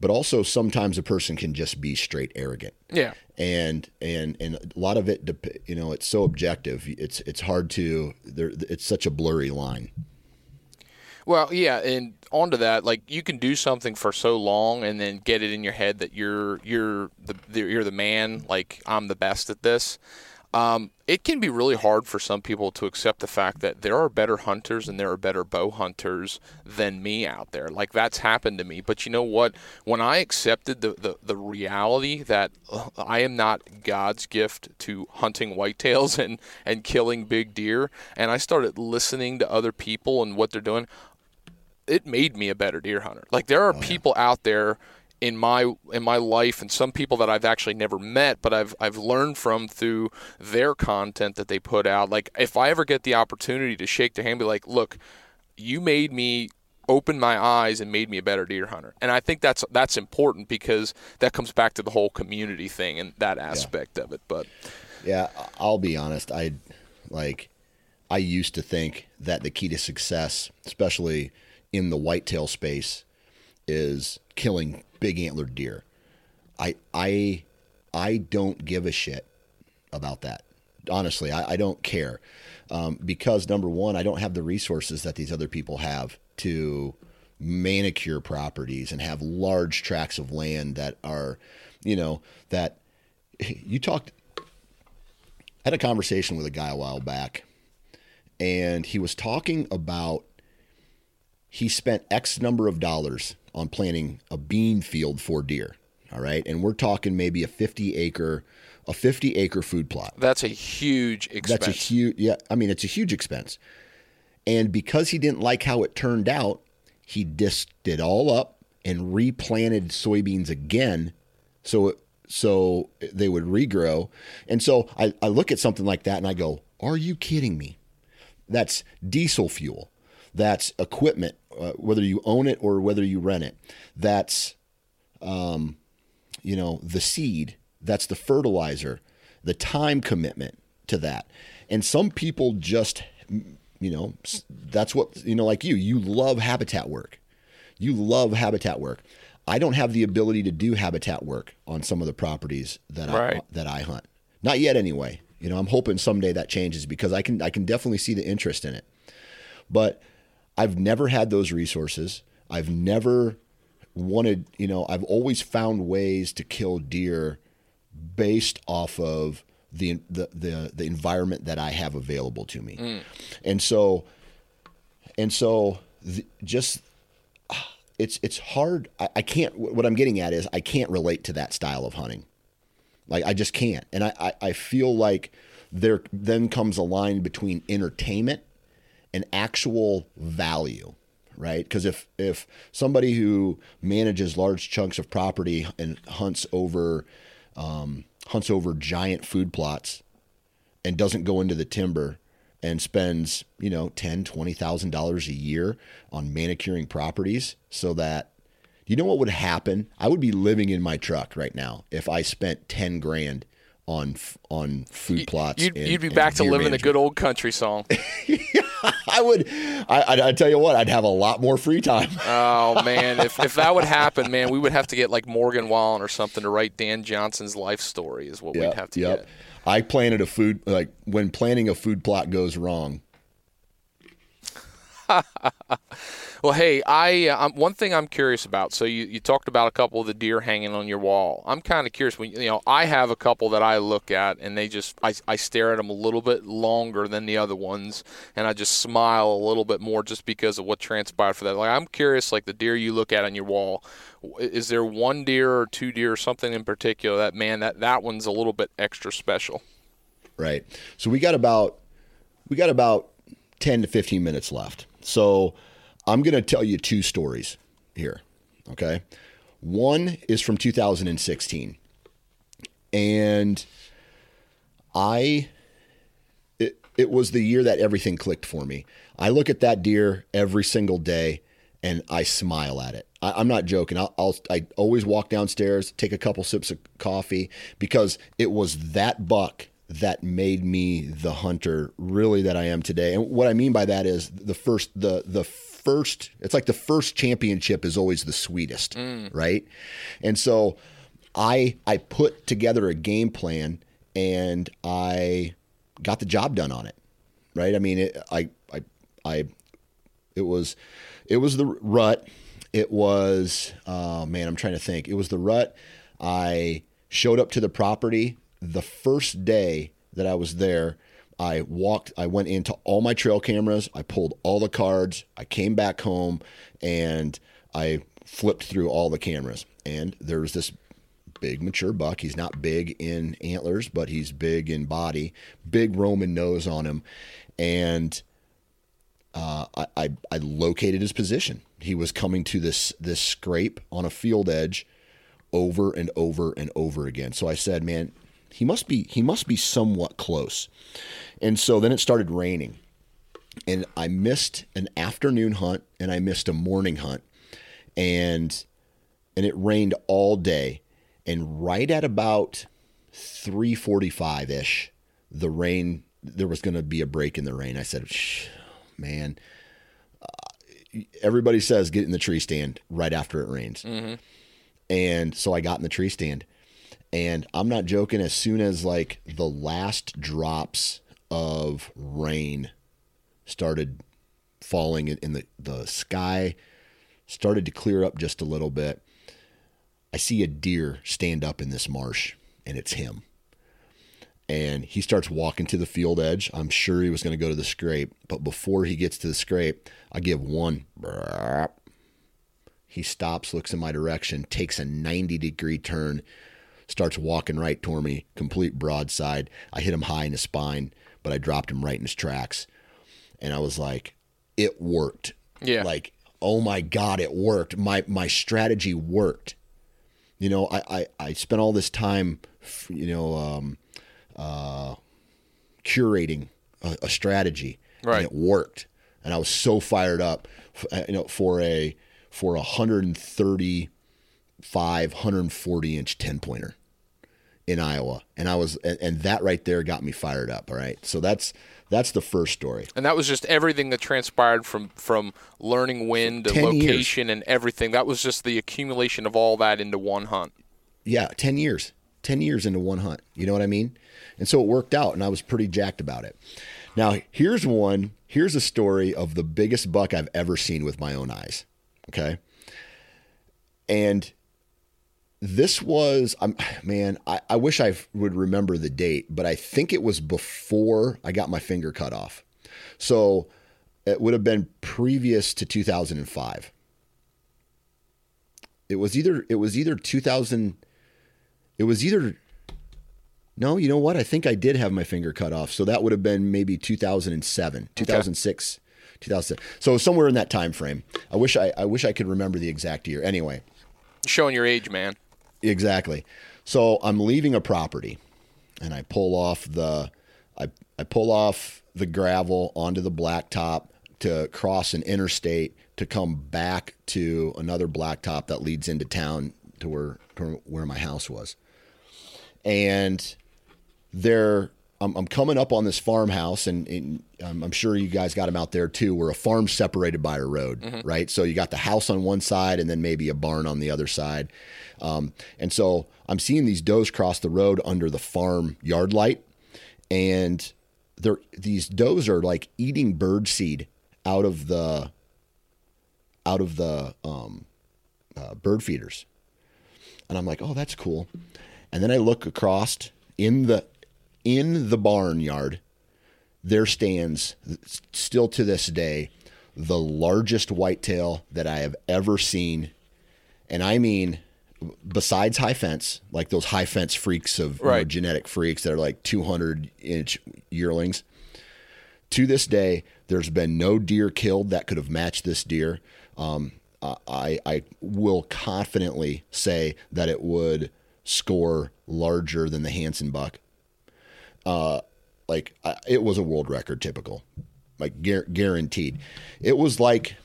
but also sometimes a person can just be straight arrogant. Yeah. And and and a lot of it, you know, it's so objective. It's it's hard to. There, it's such a blurry line. Well, yeah, and onto that, like you can do something for so long and then get it in your head that you're you're the you're the man. Like I'm the best at this. Um, it can be really hard for some people to accept the fact that there are better hunters and there are better bow hunters than me out there. Like that's happened to me. But you know what? When I accepted the, the, the reality that uh, I am not God's gift to hunting whitetails and, and killing big deer, and I started listening to other people and what they're doing, it made me a better deer hunter. Like there are oh, yeah. people out there in my in my life and some people that I've actually never met but I've I've learned from through their content that they put out like if I ever get the opportunity to shake their hand be like look you made me open my eyes and made me a better deer hunter and I think that's that's important because that comes back to the whole community thing and that aspect yeah. of it but yeah I'll be honest I like I used to think that the key to success especially in the whitetail space is killing big antlered deer. I I I don't give a shit about that. Honestly, I, I don't care um, because number one, I don't have the resources that these other people have to manicure properties and have large tracts of land that are, you know, that you talked. I had a conversation with a guy a while back, and he was talking about he spent X number of dollars on planting a bean field for deer. All right. And we're talking maybe a 50 acre, a 50 acre food plot. That's a huge expense. That's a huge, yeah. I mean, it's a huge expense. And because he didn't like how it turned out, he disked it all up and replanted soybeans again. So, it, so they would regrow. And so I, I look at something like that and I go, are you kidding me? That's diesel fuel. That's equipment uh, whether you own it or whether you rent it. That's, um, you know, the seed. That's the fertilizer, the time commitment to that. And some people just, you know, that's what, you know, like you, you love habitat work. You love habitat work. I don't have the ability to do habitat work on some of the properties that right. I that I hunt. Not yet anyway. You know, I'm hoping someday that changes because I can I can definitely see the interest in it. But I've never had those resources. I've never wanted, you know, I've always found ways to kill deer based off of the the the, the environment that I have available to me. Mm. And so and so the, just it's it's hard I, I, can't what I'm getting at is I can't relate to that style of hunting. Like I just can't. And I, I, I feel like there then comes a line between entertainment an actual value right because if if somebody who manages large chunks of property and hunts over um, hunts over giant food plots and doesn't go into the timber and spends you know ten twenty thousand dollars a year on manicuring properties so that you know what would happen i would be living in my truck right now if i spent 10 grand on on food plots. You'd, and, you'd be back to living the good old country song. I would. I, I tell you what, I'd have a lot more free time. oh man, if if that would happen, man, we would have to get like Morgan Wallen or something to write Dan Johnson's life story. Is what yep, we'd have to yep. get. I planted a food like when planning a food plot goes wrong. well, hey, I uh, one thing I'm curious about. So you, you talked about a couple of the deer hanging on your wall. I'm kind of curious. When you know, I have a couple that I look at, and they just I, I stare at them a little bit longer than the other ones, and I just smile a little bit more just because of what transpired for that. Like I'm curious, like the deer you look at on your wall, is there one deer or two deer or something in particular that man that that one's a little bit extra special? Right. So we got about we got about 10 to 15 minutes left. So I'm going to tell you two stories here. Okay. One is from 2016. And I, it, it was the year that everything clicked for me. I look at that deer every single day and I smile at it. I, am not joking. I'll, I'll, I always walk downstairs, take a couple sips of coffee because it was that buck that made me the hunter really that I am today. And what I mean by that is the first the the first it's like the first championship is always the sweetest, mm. right? And so I I put together a game plan and I got the job done on it. Right? I mean, it, I I I it was it was the rut. It was oh man, I'm trying to think. It was the rut. I showed up to the property the first day that I was there, I walked, I went into all my trail cameras, I pulled all the cards, I came back home, and I flipped through all the cameras. And there was this big mature buck. He's not big in antlers, but he's big in body, big Roman nose on him. And uh, I, I, I located his position. He was coming to this this scrape on a field edge over and over and over again. So I said, man, he must be he must be somewhat close. And so then it started raining. And I missed an afternoon hunt and I missed a morning hunt. And and it rained all day. And right at about 3:45ish, the rain there was going to be a break in the rain. I said, "Man, uh, everybody says get in the tree stand right after it rains." Mm-hmm. And so I got in the tree stand and I'm not joking, as soon as like the last drops of rain started falling in, the, the sky, started to clear up just a little bit, I see a deer stand up in this marsh, and it's him. And he starts walking to the field edge. I'm sure he was going to go to the scrape, but before he gets to the scrape, I give one. He stops, looks in my direction, takes a 90 degree turn, starts walking right toward me, complete broadside. I hit him high in the spine, but I dropped him right in his tracks. And I was like, it worked. Yeah. Like, oh my God, it worked. My my strategy worked. You know, I, I, I spent all this time, you know, um, uh, curating a, a strategy, right. and it worked. And I was so fired up, uh, you know, for a for a 130 140 inch 10 pointer in Iowa. And I was, and, and that right there got me fired up. All right. So that's, that's the first story. And that was just everything that transpired from from learning wind and location years. and everything. That was just the accumulation of all that into one hunt. Yeah, 10 years. 10 years into one hunt. You know what I mean? And so it worked out and I was pretty jacked about it. Now, here's one. Here's a story of the biggest buck I've ever seen with my own eyes. Okay? And this was um, man I, I wish i would remember the date but i think it was before i got my finger cut off. So it would have been previous to 2005 it was either it was either 2000 it was either no you know what? I think i did have my finger cut off. So that would have been maybe 2007 2006 okay. 2007 so somewhere in that time frame. I wish i i wish i could remember the exact year. Anyway. Showing your age man Exactly. So I'm leaving a property and I pull off the I, I pull off the gravel onto the blacktop to cross an interstate to come back to another blacktop that leads into town to where to where my house was. And there I'm, I'm coming up on this farmhouse, and, and um, I'm sure you guys got them out there too, where a farm's separated by a road, mm-hmm. right? So you got the house on one side, and then maybe a barn on the other side. Um, and so I'm seeing these does cross the road under the farm yard light, and they're these does are like eating bird seed out of the out of the um, uh, bird feeders, and I'm like, oh, that's cool. And then I look across in the in the barnyard. There stands still to this day the largest whitetail that I have ever seen, and I mean besides high fence, like those high fence freaks of you know, genetic freaks that are like 200 inch yearlings. To this day, there's been no deer killed that could have matched this deer. Um, I, I will confidently say that it would score larger than the Hanson buck. Uh, like it was a world record, typical, like guar- guaranteed. It was like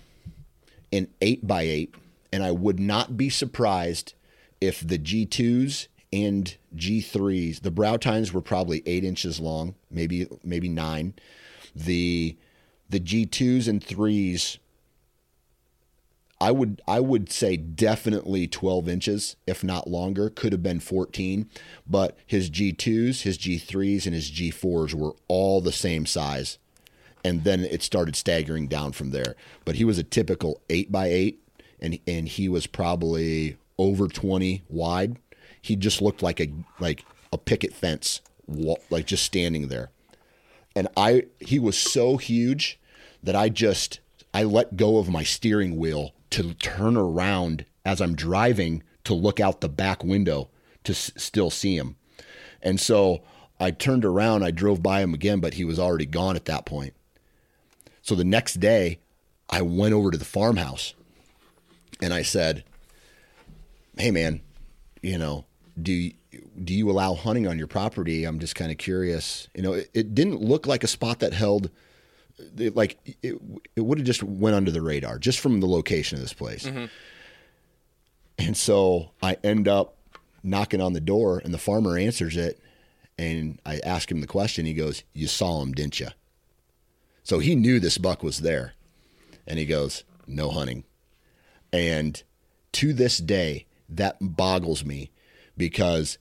an eight by eight, and I would not be surprised if the G2s and G3s, the brow tines were probably eight inches long, maybe maybe nine. The the G2s and threes, I would I would say definitely 12 inches, if not longer. Could have been 14, but his G2s, his G3s, and his G4s were all the same size and then it started staggering down from there. But he was a typical eight by eight, and and he was probably over twenty wide. He just looked like a like a picket fence, like just standing there. And I he was so huge that I just I let go of my steering wheel to turn around as I'm driving to look out the back window to s- still see him. And so I turned around, I drove by him again, but he was already gone at that point. So the next day, I went over to the farmhouse and I said, "Hey man, you know, do do you allow hunting on your property? I'm just kind of curious. You know, it, it didn't look like a spot that held it, like it, it would have just went under the radar just from the location of this place. Mm-hmm. And so I end up knocking on the door and the farmer answers it and I ask him the question. He goes, "You saw him, didn't you?" So he knew this buck was there. And he goes, No hunting. And to this day, that boggles me because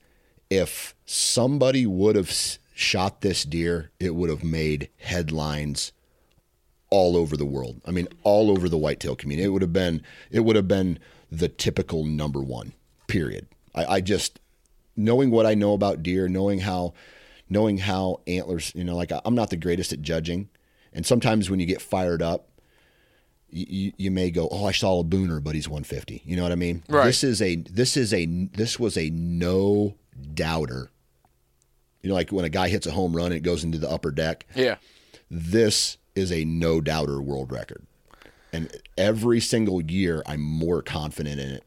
if somebody would have shot this deer, it would have made headlines all over the world. I mean, all over the whitetail community. It would have been it would have been the typical number one. Period. I, I just knowing what I know about deer, knowing how knowing how antlers, you know, like I'm not the greatest at judging, and sometimes when you get fired up, you, you, you may go, "Oh, I saw a booner, but he's 150." You know what I mean? Right. This is a this is a this was a no doubter. You know, like when a guy hits a home run and it goes into the upper deck Yeah. this is a no doubter world record. And every single year, I'm more confident in it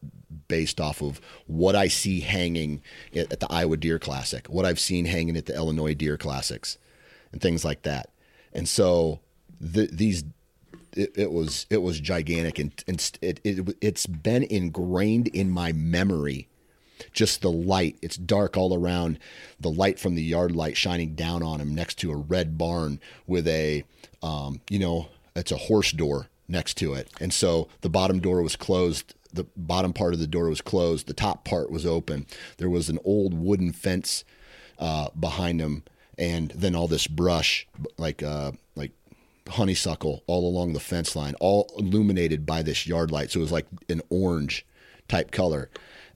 based off of what I see hanging at the Iowa Deer Classic, what I've seen hanging at the Illinois Deer Classics, and things like that. And so the, these, it, it was it was gigantic, and, and it, it it's been ingrained in my memory just the light. It's dark all around. The light from the yard light shining down on him next to a red barn with a, um, you know, it's a horse door next to it. And so the bottom door was closed. The bottom part of the door was closed. The top part was open. There was an old wooden fence uh, behind him, and then all this brush, like uh, like honeysuckle, all along the fence line, all illuminated by this yard light. So it was like an orange type color,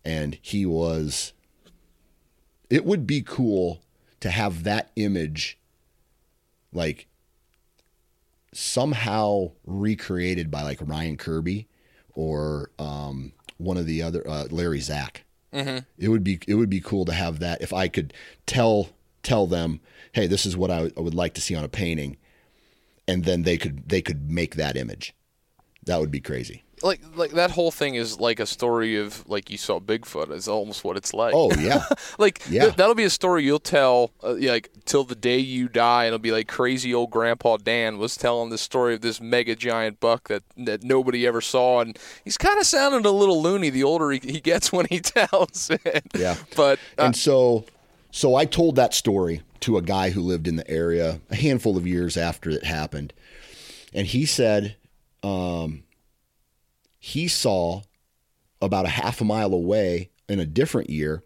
and he was. It would be cool to have that image, like somehow recreated by like Ryan Kirby or um, one of the other uh, Larry Zach. Mm-hmm. It would be it would be cool to have that if I could tell tell them, hey, this is what I, I would like to see on a painting, and then they could they could make that image. That would be crazy. Like like that whole thing is like a story of like you saw Bigfoot. Is almost what it's like. Oh yeah, like Yeah. th- that'll be a story you'll tell uh, like till the day you die. And it'll be like crazy old Grandpa Dan was telling the story of this mega giant buck that that nobody ever saw, and he's kind of sounding a little loony the older he, he gets when he tells it. Yeah. but uh, and so so I told that story to a guy who lived in the area a handful of years after it happened, and he said, um, he saw about a half a mile away in a different year,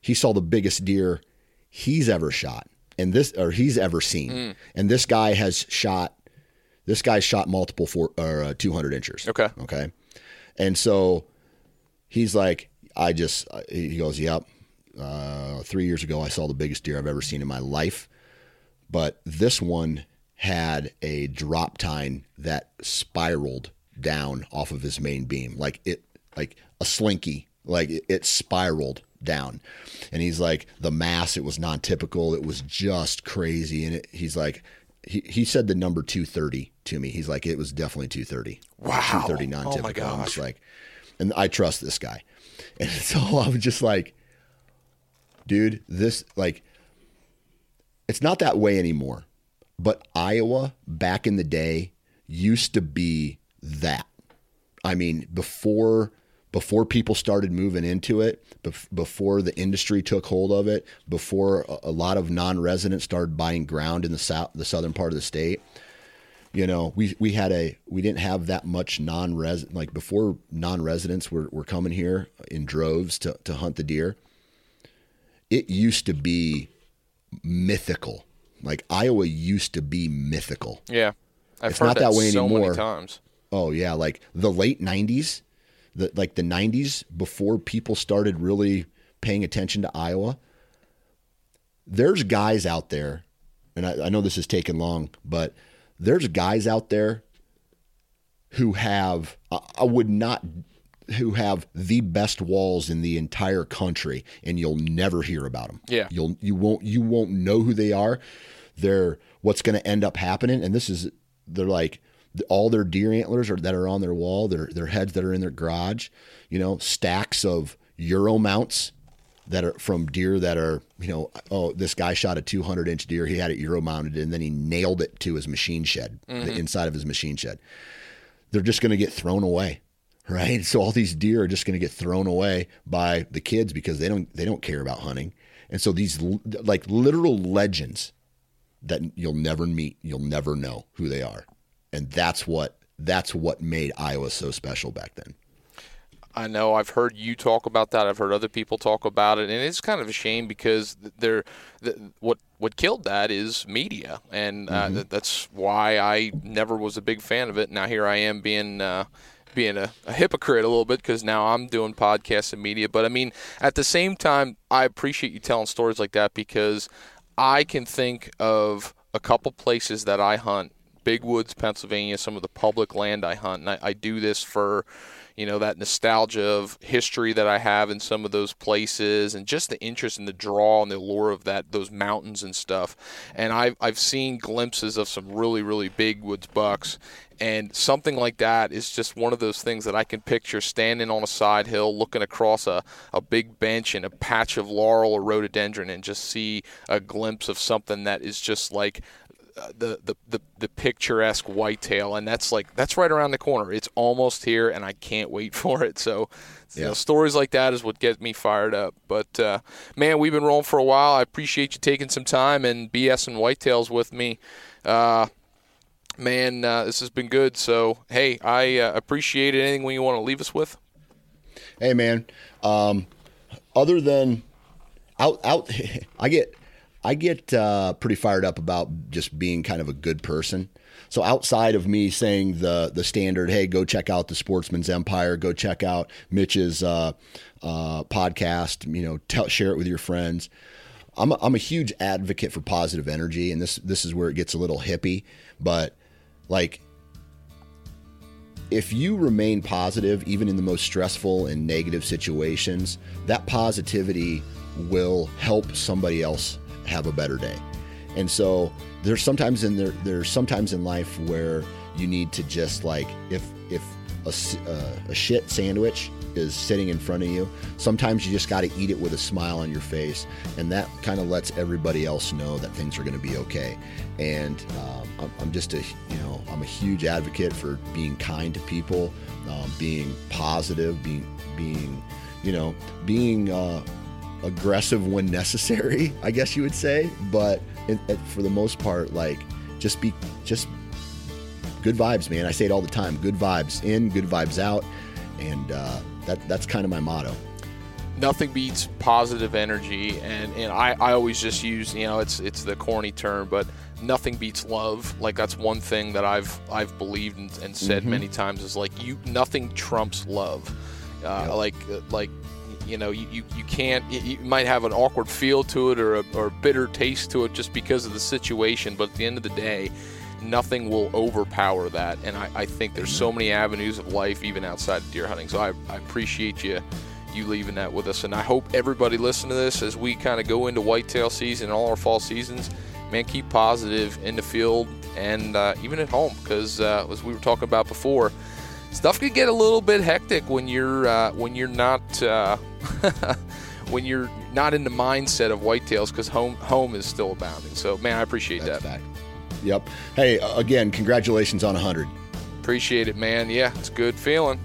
he saw the biggest deer he's ever shot, and this or he's ever seen, and this guy has shot. This guy shot multiple four or uh, 200 inches. Okay. Okay. And so he's like, I just, he goes, yep. Uh, three years ago, I saw the biggest deer I've ever seen in my life. But this one had a drop tine that spiraled down off of his main beam, like it, like a slinky, like it, it spiraled down. And he's like, the mass, it was non typical. It was just crazy. And it, he's like, he, he said the number 230 to me. He's like, it was definitely 230. Wow. 230 non typical. Oh my typical. I'm just like, and I trust this guy. And so I'm just like, dude, this, like, it's not that way anymore. But Iowa back in the day used to be that. I mean, before before people started moving into it, bef- before the industry took hold of it, before a, lot of non-residents started buying ground in the south, the southern part of the state, you know, we we had a we didn't have that much non-resident like before non-residents were, were coming here in droves to to hunt the deer. It used to be mythical. Like Iowa used to be mythical. Yeah. I've It's heard not that way so anymore. Oh yeah, like the late '90s, the like the '90s before people started really paying attention to Iowa. There's guys out there, and I, I know this is taking long, but there's guys out there who have I, I would not who have the best walls in the entire country, and you'll never hear about them. Yeah. you'll you won't you won't know who they are. They're what's going to end up happening, and this is they're like all their deer antlers are that are on their wall, their their heads that are in their garage, you know, stacks of Euro mounts that are from deer that are, you know, oh, this guy shot a 200 inch deer. He had it Euro mounted and then he nailed it to his machine shed, the mm-hmm. inside of his machine shed. They're just going to get thrown away, right? So all these deer are just going to get thrown away by the kids because they don't they don't care about hunting. And so these like literal legends that you'll never meet, you'll never know who they are. And that's what that's what made Iowa so special back then. I know I've heard you talk about that. I've heard other people talk about it, and it's kind of a shame because they're the, what what killed that is media, and uh, Mm-hmm. th- that's why I never was a big fan of it. Now here I am being. Uh, being a, a hypocrite a little bit because now I'm doing podcasts and media. But I mean, at the same time, I appreciate you telling stories like that because I can think of a couple places that I hunt Big Woods, Pennsylvania, some of the public land I hunt. And I, I do this for, you know, that nostalgia of history that I have in some of those places and just the interest and the draw and the allure of that, those mountains and stuff. And I've, I've seen glimpses of some really, really big woods bucks. And something like that is just one of those things that I can picture standing on a side hill, looking across a, a big bench and a patch of laurel or rhododendron, and just see a glimpse of something that is just like the, the, the, the picturesque whitetail. And that's like, that's right around the corner. It's almost here, and I can't wait for it. So, you know, stories like that is what get me fired up. But, uh, man, we've been rolling for a while. I appreciate you taking some time and BS and whitetails with me. Uh, man, uh, this has been good. So, hey, I uh, appreciate it. Anything you want to leave us with? Hey man, um, other than out out, I get I get uh, pretty fired up about just being kind of a good person. So outside of me saying the the standard, hey, go check out the Sportsmen's Empire, go check out Mitch's uh, uh, podcast, you know, tell, share it with your friends. I'm a, I'm a huge advocate for positive energy, and this this is where it gets a little hippie, but like if you remain positive, even in the most stressful and negative situations, that positivity will help somebody else have a better day. And so there's sometimes in there there's sometimes in life where you need to just like if if a, uh, a shit sandwich is sitting in front of you, sometimes you just got to eat it with a smile on your face, and that kind of lets everybody else know that things are going to be okay. And um, I'm, just a you know I'm a huge advocate for being kind to people, um, being positive, being being you know being uh, aggressive when necessary, I guess you would say. But it, it, for the most part, like just be just good vibes, man. I say it all the time: good vibes in, good vibes out, and uh, that that's kind of my motto. nothing beats positive energy, and, and I, I always just use you know it's it's the corny term, but nothing beats love. Like that's one thing that I've I've believed and, and said mm-hmm. many times is like you nothing trumps love. Uh, yep. Like uh, like you know you, you, you can't you might have an awkward feel to it or a, or bitter taste to it just because of the situation, but at the end of the day nothing will overpower that. And I, I, think there's so many avenues of life even outside of deer hunting. So I, I, appreciate you you leaving that with us. And I hope everybody listen to this as we kind of go into whitetail season and all our fall seasons. Man, keep positive in the field and uh, even at home because uh, as we were talking about before, stuff can get a little bit hectic when you're uh, when you're not uh, when you're not in the mindset of whitetails because home home is still abounding. So man, I appreciate That's that. Fact. Yep. Hey, again, congratulations on 100. Appreciate it, man. Yeah, it's good feeling.